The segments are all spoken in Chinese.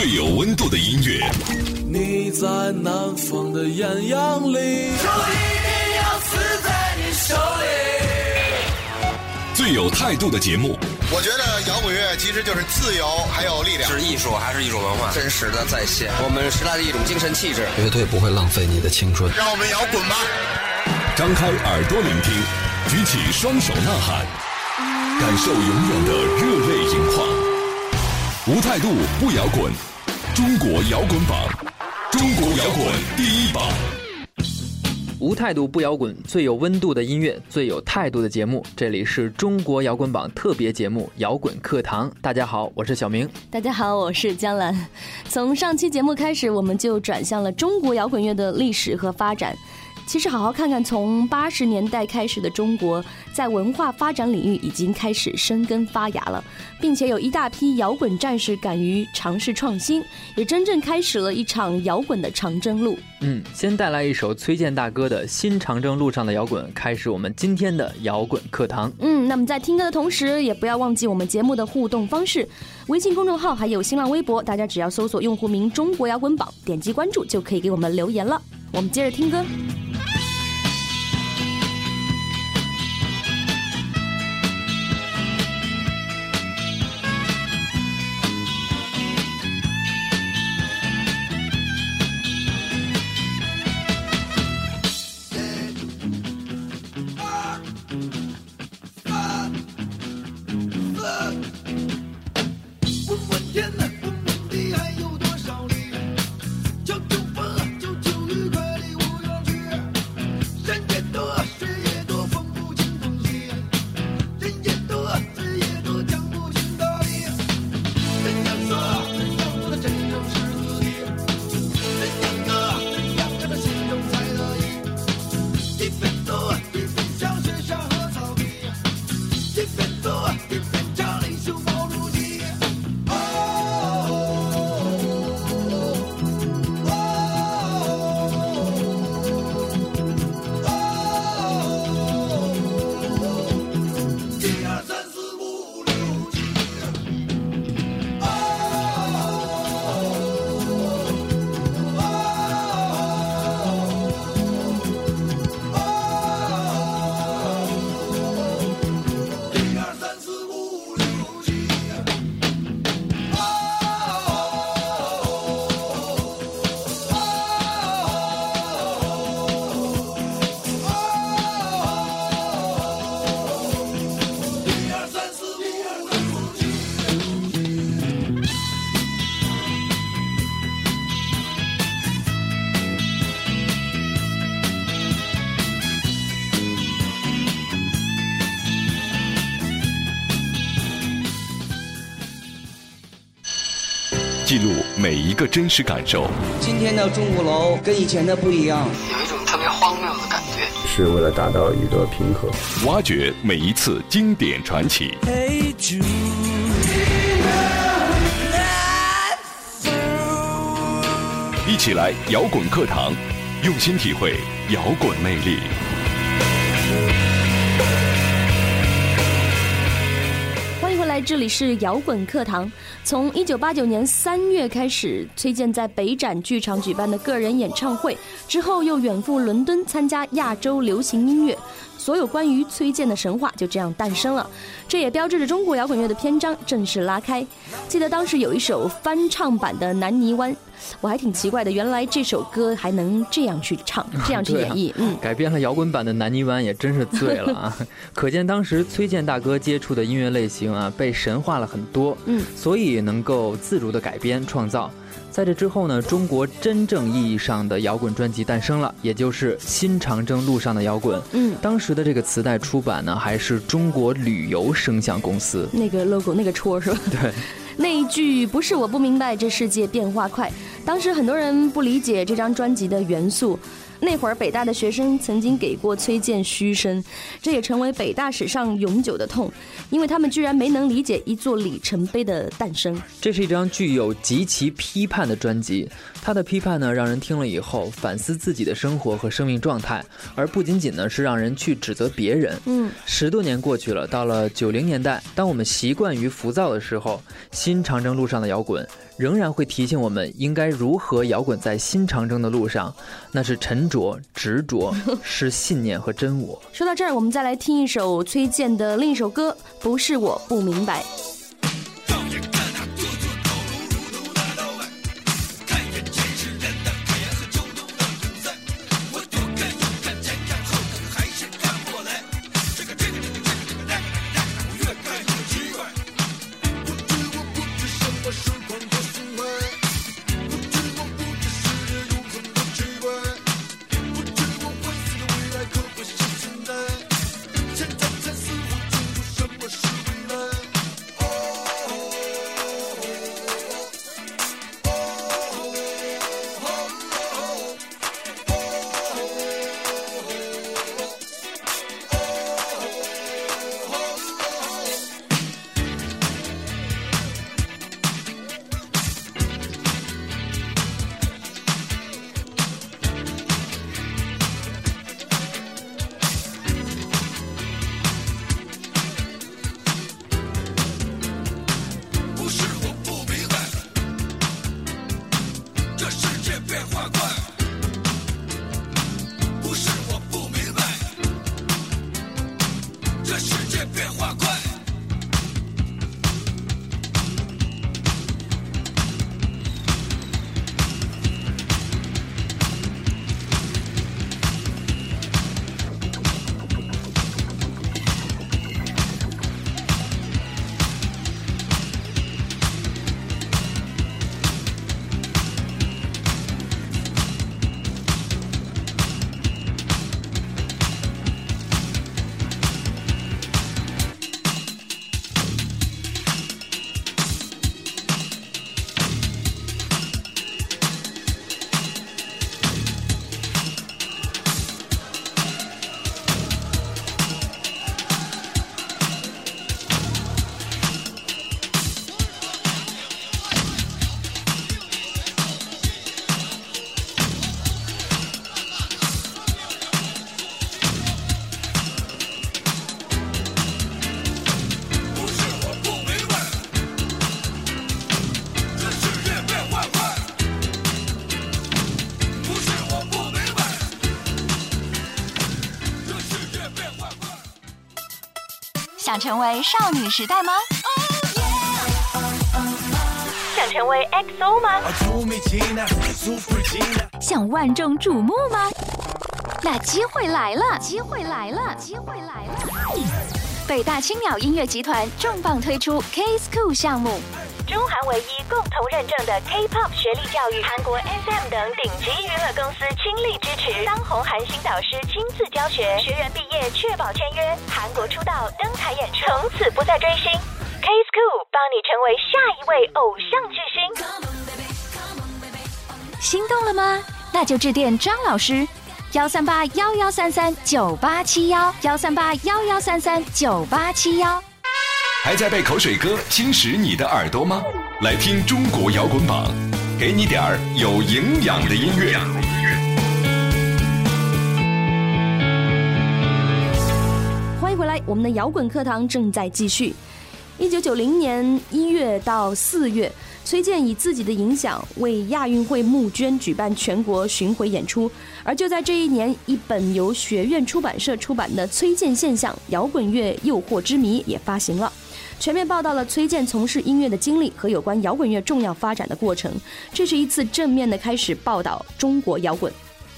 最有温度的音乐。你在南方的艳阳里，就一定要死在你手里。最有态度的节目。我觉得摇滚乐其实就是自由，还有力量，是艺术还是艺术文化？真实的再现我们时代的一种精神气质，绝对不会浪费你的青春。让我们摇滚吧！张开耳朵聆听，举起双手呐喊，感受永远的热泪盈眶。无态度不摇滚，中国摇滚榜，中国摇滚第一榜。无态度不摇滚，最有温度的音乐，最有态度的节目。这里是中国摇滚榜特别节目《摇滚课堂》。大家好，我是小明。大家好，我是江兰。从上期节目开始，我们就转向了中国摇滚乐的历史和发展。其实，好好看看，从八十年代开始的中国，在文化发展领域已经开始生根发芽了，并且有一大批摇滚战士敢于尝试创新，也真正开始了一场摇滚的长征路。嗯，先带来一首崔健大哥的新长征路上的摇滚，开始我们今天的摇滚课堂。嗯，那么在听歌的同时，也不要忘记我们节目的互动方式，微信公众号还有新浪微博，大家只要搜索用户名“中国摇滚榜”，点击关注就可以给我们留言了。我们接着听歌。记录每一个真实感受。今天的钟鼓楼跟以前的不一样，有一种特别荒谬的感觉，是为了达到一个平和。挖掘每一次经典传奇。一起来摇滚课堂，用心体会摇滚魅力。欢迎回来这里是摇滚课堂。从一九八九年三月开始，崔健在北展剧场举办的个人演唱会之后，又远赴伦敦参加亚洲流行音乐。所有关于崔健的神话就这样诞生了，这也标志着中国摇滚乐的篇章正式拉开。记得当时有一首翻唱版的《南泥湾》，我还挺奇怪的，原来这首歌还能这样去唱，这样去演绎。嗯，改编了摇滚版的《南泥湾》也真是醉了啊！可见当时崔健大哥接触的音乐类型啊，被神化了很多。嗯，所以能够自如的改编创造。在这之后呢，中国真正意义上的摇滚专辑诞生了，也就是新长征路上的摇滚。嗯，当时的这个磁带出版呢，还是中国旅游声像公司那个 logo 那个戳是吧？对，那一句不是我不明白，这世界变化快。当时很多人不理解这张专辑的元素。那会儿北大的学生曾经给过崔健嘘声，这也成为北大史上永久的痛，因为他们居然没能理解一座里程碑的诞生。这是一张具有极其批判的专辑，他的批判呢，让人听了以后反思自己的生活和生命状态，而不仅仅呢是让人去指责别人。嗯，十多年过去了，到了九零年代，当我们习惯于浮躁的时候，新长征路上的摇滚。仍然会提醒我们应该如何摇滚在新长征的路上，那是沉着、执着，是信念和真我。说到这儿，我们再来听一首崔健的另一首歌，不是我不明白。成为少女时代吗？想成为 XO 吗？想万众瞩目吗？那机会来了！机会来了！机会来了！北大青鸟音乐集团重磅推出 K School 项目。中韩唯一共同认证的 K-pop 学历教育，韩国 SM 等顶级娱乐公司倾力支持，当红韩星导师亲自教学，学员毕业确保签约，韩国出道登台演出，从此不再追星。K School 帮你成为下一位偶像巨星，心动了吗？那就致电张老师，幺三八幺幺三三九八七幺，幺三八幺幺三三九八七幺。还在被口水歌侵蚀你的耳朵吗？来听中国摇滚榜，给你点儿有营养的音乐。欢迎回来，我们的摇滚课堂正在继续。一九九零年一月到四月，崔健以自己的影响为亚运会募捐，举办全国巡回演出。而就在这一年，一本由学院出版社出版的《崔健现象：摇滚乐诱惑之谜》也发行了。全面报道了崔健从事音乐的经历和有关摇滚乐重要发展的过程。这是一次正面的开始，报道中国摇滚。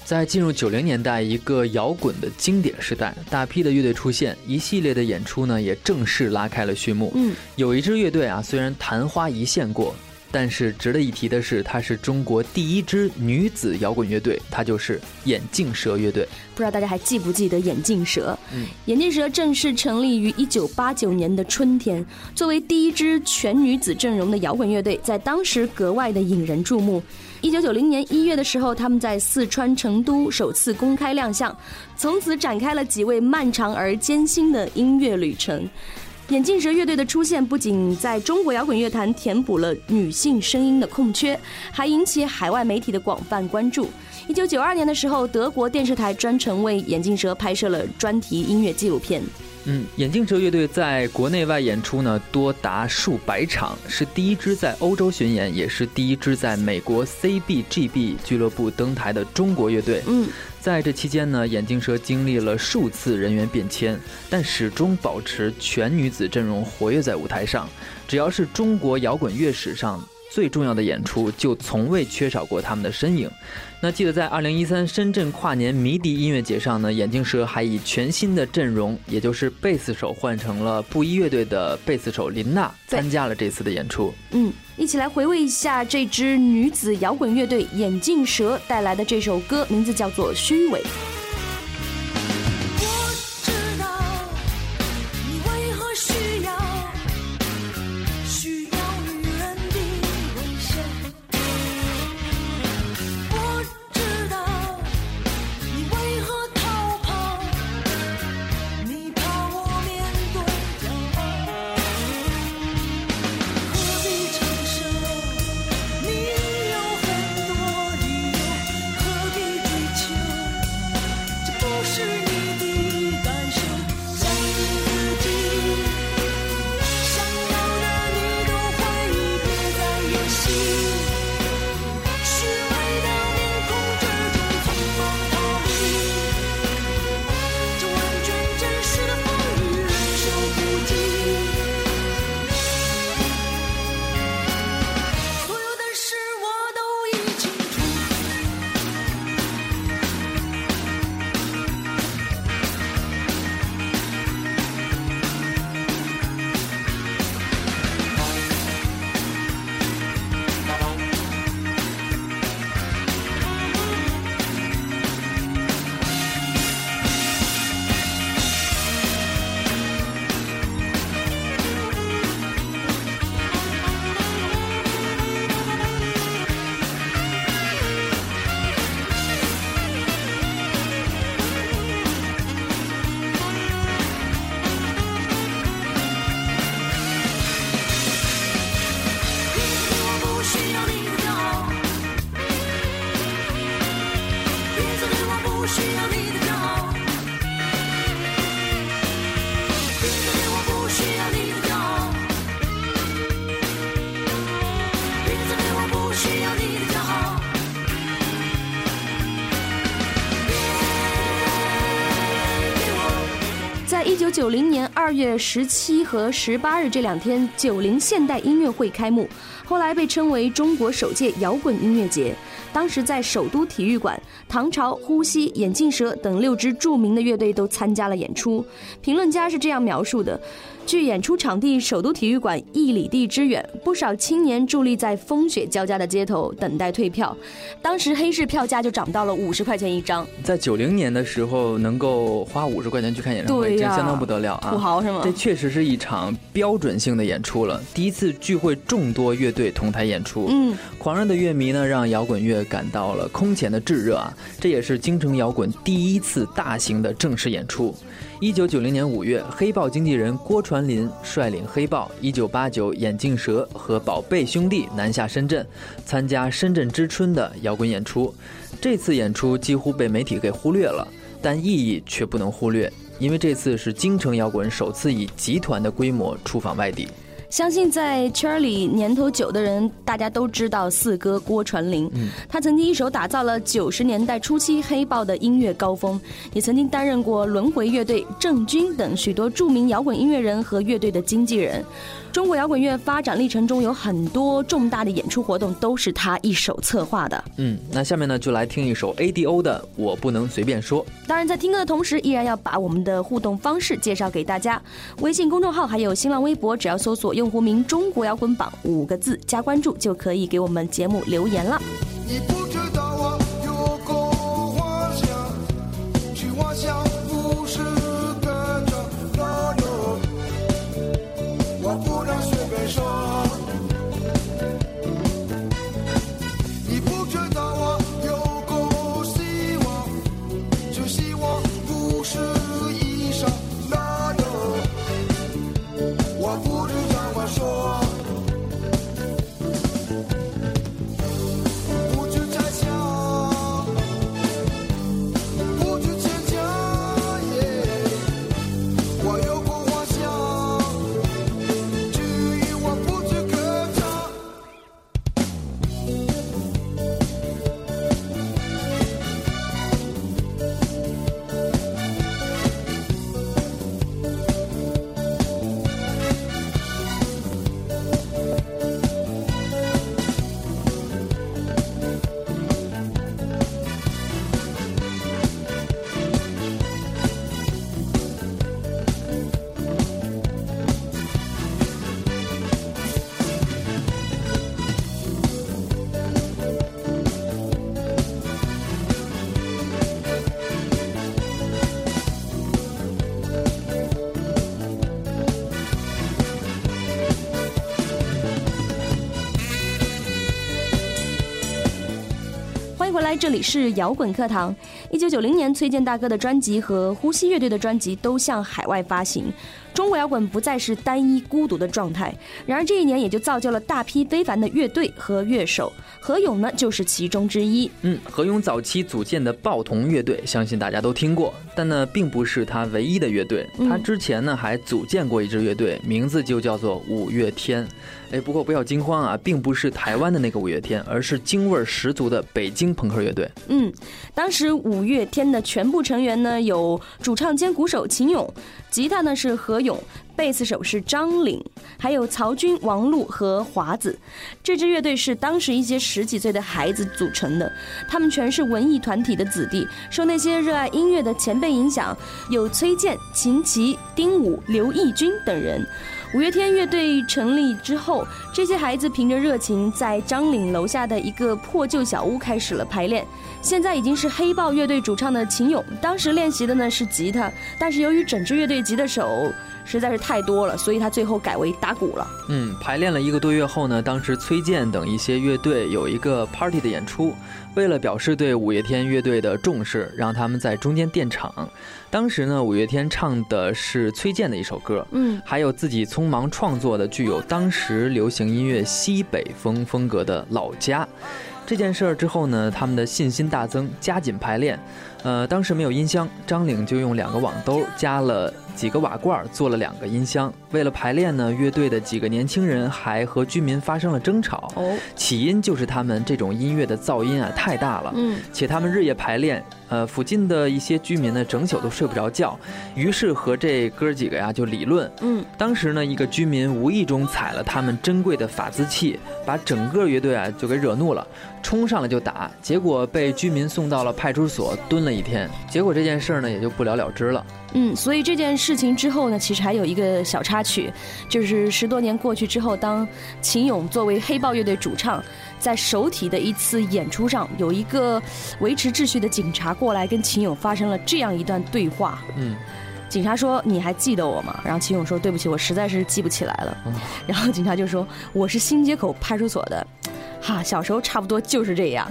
在进入九零年代，一个摇滚的经典时代，大批的乐队出现，一系列的演出呢也正式拉开了序幕。嗯，有一支乐队啊，虽然昙花一现过。但是值得一提的是，它是中国第一支女子摇滚乐队，它就是眼镜蛇乐队。不知道大家还记不记得眼镜蛇？嗯，眼镜蛇正式成立于一九八九年的春天，作为第一支全女子阵容的摇滚乐队，在当时格外的引人注目。一九九零年一月的时候，他们在四川成都首次公开亮相，从此展开了几位漫长而艰辛的音乐旅程。眼镜蛇乐队的出现不仅在中国摇滚乐坛填补了女性声音的空缺，还引起海外媒体的广泛关注。一九九二年的时候，德国电视台专程为眼镜蛇拍摄了专题音乐纪录片。嗯，眼镜蛇乐队在国内外演出呢多达数百场，是第一支在欧洲巡演，也是第一支在美国 CBGB 俱乐部登台的中国乐队。嗯。在这期间呢，眼镜蛇经历了数次人员变迁，但始终保持全女子阵容活跃在舞台上。只要是中国摇滚乐史上最重要的演出，就从未缺少过他们的身影。那记得在二零一三深圳跨年迷笛音乐节上呢，眼镜蛇还以全新的阵容，也就是贝斯手换成了布衣乐队的贝斯手林娜，参加了这次的演出。嗯，一起来回味一下这支女子摇滚乐队眼镜蛇带来的这首歌，名字叫做《虚伪》。九零年二月十七和十八日这两天，九零现代音乐会开幕，后来被称为中国首届摇滚音乐节。当时在首都体育馆，唐朝、呼吸、眼镜蛇等六支著名的乐队都参加了演出。评论家是这样描述的。距演出场地首都体育馆一里地之远，不少青年伫立在风雪交加的街头等待退票。当时黑市票价就涨到了五十块钱一张。在九零年的时候，能够花五十块钱去看演唱会，这相当不得了啊！土豪是吗？这确实是一场标准性的演出了，第一次聚会众多乐队同台演出。嗯，狂热的乐迷呢，让摇滚乐感到了空前的炙热啊！这也是京城摇滚第一次大型的正式演出。一九九零年五月，黑豹经纪人郭传林率领黑豹、一九八九眼镜蛇和宝贝兄弟南下深圳，参加深圳之春的摇滚演出。这次演出几乎被媒体给忽略了，但意义却不能忽略，因为这次是京城摇滚首次以集团的规模出访外地。相信在圈里年头久的人，大家都知道四哥郭传林。嗯，他曾经一手打造了九十年代初期黑豹的音乐高峰，也曾经担任过轮回乐队、郑钧等许多著名摇滚音乐人和乐队的经纪人。中国摇滚乐发展历程中有很多重大的演出活动都是他一手策划的。嗯，那下面呢就来听一首 ADO 的《我不能随便说》。当然，在听歌的同时，依然要把我们的互动方式介绍给大家。微信公众号还有新浪微博，只要搜索用户名“中国摇滚榜”五个字加关注，就可以给我们节目留言了。你不知道。这里是摇滚课堂。一九九零年，崔健大哥的专辑和呼吸乐队的专辑都向海外发行。中国摇滚不再是单一孤独的状态，然而这一年也就造就了大批非凡的乐队和乐手，何勇呢就是其中之一。嗯，何勇早期组建的报童乐队，相信大家都听过，但呢并不是他唯一的乐队，他之前呢还组建过一支乐队，名字就叫做五月天。哎，不过不要惊慌啊，并不是台湾的那个五月天，而是京味儿十足的北京朋克乐队。嗯，当时五月天的全部成员呢有主唱兼鼓手秦勇，吉他呢是何勇，贝斯手是张岭，还有曹军、王璐和华子。这支乐队是当时一些十几岁的孩子组成的，他们全是文艺团体的子弟，受那些热爱音乐的前辈影响，有崔健、秦琪、丁武、刘奕君等人。五月天乐队成立之后，这些孩子凭着热情，在张岭楼下的一个破旧小屋开始了排练。现在已经是黑豹乐队主唱的秦勇，当时练习的呢是吉他，但是由于整支乐队吉他手实在是太多了，所以他最后改为打鼓了。嗯，排练了一个多月后呢，当时崔健等一些乐队有一个 party 的演出，为了表示对五月天乐队的重视，让他们在中间垫场。当时呢，五月天唱的是崔健的一首歌，嗯，还有自己匆忙创作的具有当时流行音乐西北风风格的老家。这件事儿之后呢，他们的信心大增，加紧排练。呃，当时没有音箱，张岭就用两个网兜加了。几个瓦罐做了两个音箱，为了排练呢，乐队的几个年轻人还和居民发生了争吵。哦，起因就是他们这种音乐的噪音啊太大了。嗯，且他们日夜排练，呃，附近的一些居民呢整宿都睡不着觉，于是和这哥几个呀就理论。嗯，当时呢，一个居民无意中踩了他们珍贵的法兹器，把整个乐队啊就给惹怒了，冲上来就打，结果被居民送到了派出所蹲了一天。结果这件事呢也就不了了之了。嗯，所以这件事情之后呢，其实还有一个小插曲，就是十多年过去之后，当秦勇作为黑豹乐队主唱，在首体的一次演出上，有一个维持秩序的警察过来跟秦勇发生了这样一段对话。嗯，警察说：“你还记得我吗？”然后秦勇说：“对不起，我实在是记不起来了。”然后警察就说：“我是新街口派出所的，哈，小时候差不多就是这样。”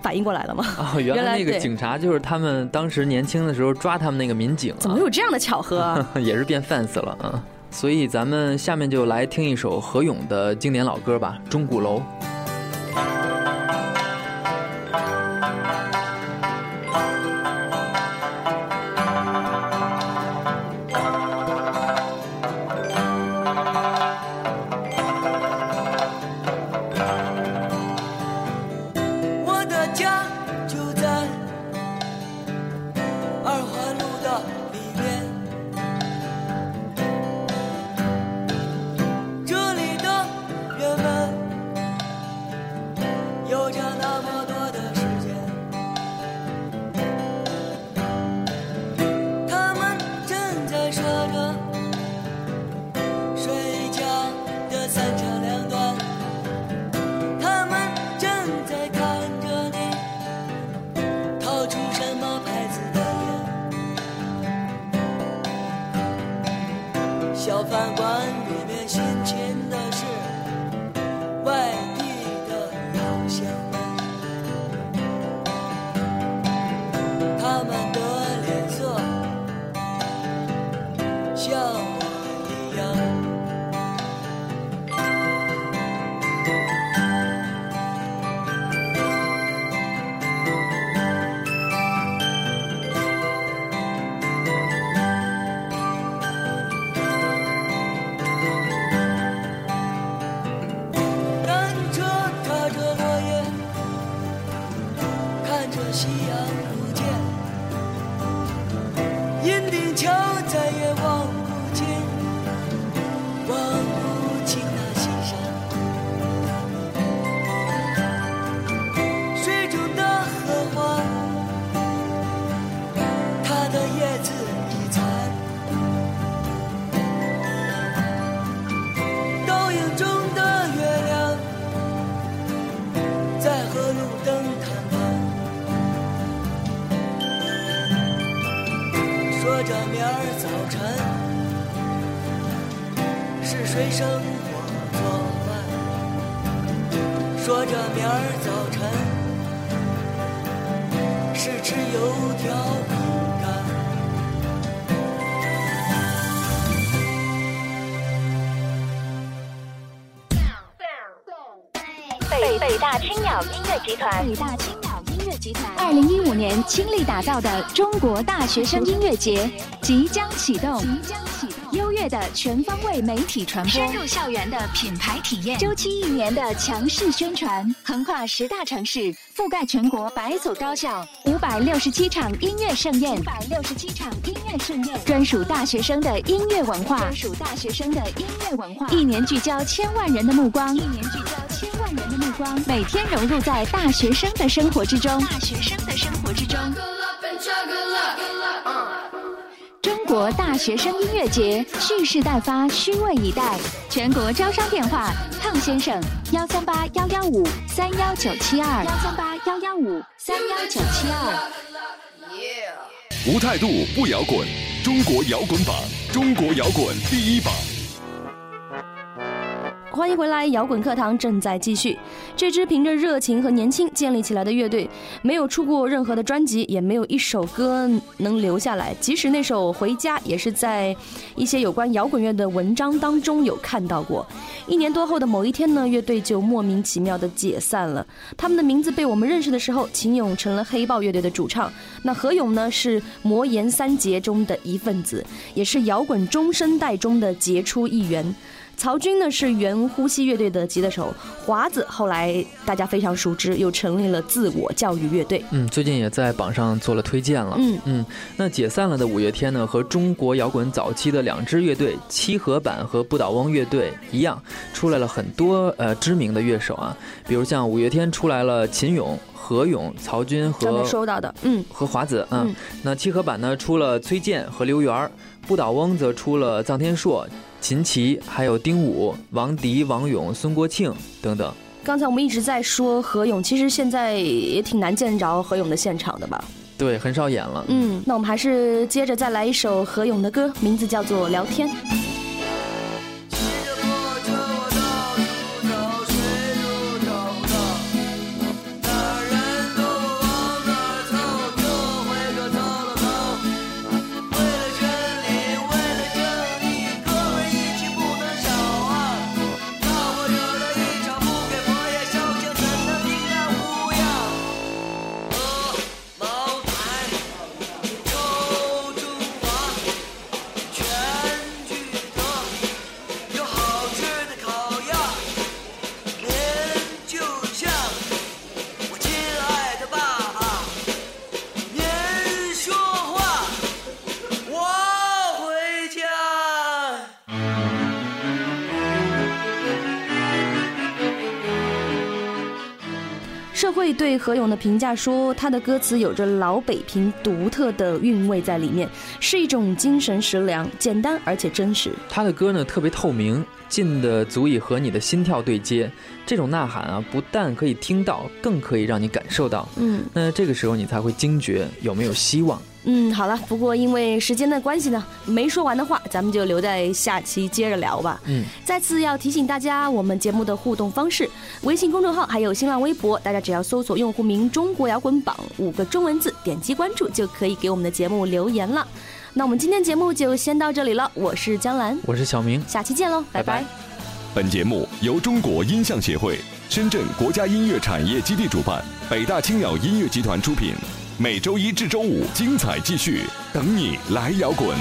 反应过来了吗？哦，原来那个警察就是他们当时年轻的时候抓他们那个民警。怎么有这样的巧合？也是变 fans 了啊！所以咱们下面就来听一首何勇的经典老歌吧，《钟鼓楼》。大青鸟音乐集团，北大青鸟音乐集团，二零一五年倾力打造的中国大学生音乐节即将启动。即将启动。优越的全方位媒体传播，深入校园的品牌体验，周期一年的强势宣传，横跨十大城市，覆盖全国百所高校，五百六十七场音乐盛宴，五百六十七场音乐盛宴，专属大学生的音乐文化，专属大学生的音乐文化，一年聚焦千万人的目光，一年聚焦人的目光，每天融入在大学生的生活之中，大学生的生活之中。中国大学生音乐节蓄势待发，虚位以待。全国招商电话：胖先生，幺三八幺幺五三幺九七二，幺三八幺幺五三幺九七二。无态度不摇滚，中国摇滚榜，中国摇滚第一榜。欢迎回来，摇滚课堂正在继续。这支凭着热情和年轻建立起来的乐队，没有出过任何的专辑，也没有一首歌能留下来。即使那首《回家》，也是在一些有关摇滚乐的文章当中有看到过。一年多后的某一天呢，乐队就莫名其妙的解散了。他们的名字被我们认识的时候，秦勇成了黑豹乐队的主唱，那何勇呢是魔岩三杰中的一份子，也是摇滚中生代中的杰出一员。曹军呢是原呼吸乐队的吉他手，华子后来大家非常熟知，又成立了自我教育乐队。嗯，最近也在榜上做了推荐了。嗯。嗯，那解散了的五月天呢，和中国摇滚早期的两支乐队七合板和不倒翁乐队一样，出来了很多呃知名的乐手啊，比如像五月天出来了秦勇、何勇、曹军和收到的，嗯，和华子，嗯，那七合板呢出了崔健和刘源，不倒翁则出了臧天朔。秦琪，还有丁武、王迪、王勇、孙国庆等等。刚才我们一直在说何勇，其实现在也挺难见着何勇的现场的吧？对，很少演了。嗯，那我们还是接着再来一首何勇的歌，名字叫做《聊天》。对何勇的评价说，他的歌词有着老北平独特的韵味在里面，是一种精神食粮，简单而且真实。他的歌呢特别透明，近的足以和你的心跳对接。这种呐喊啊，不但可以听到，更可以让你感受到。嗯，那这个时候你才会惊觉有没有希望。嗯，好了，不过因为时间的关系呢，没说完的话，咱们就留在下期接着聊吧。嗯，再次要提醒大家，我们节目的互动方式，微信公众号还有新浪微博，大家只要搜索用户名“中国摇滚榜”五个中文字，点击关注就可以给我们的节目留言了。那我们今天节目就先到这里了，我是江兰，我是小明，下期见喽，拜拜。本节目由中国音像协会、深圳国家音乐产业基地主办，北大青鸟音乐集团出品。每周一至周五，精彩继续，等你来摇滚。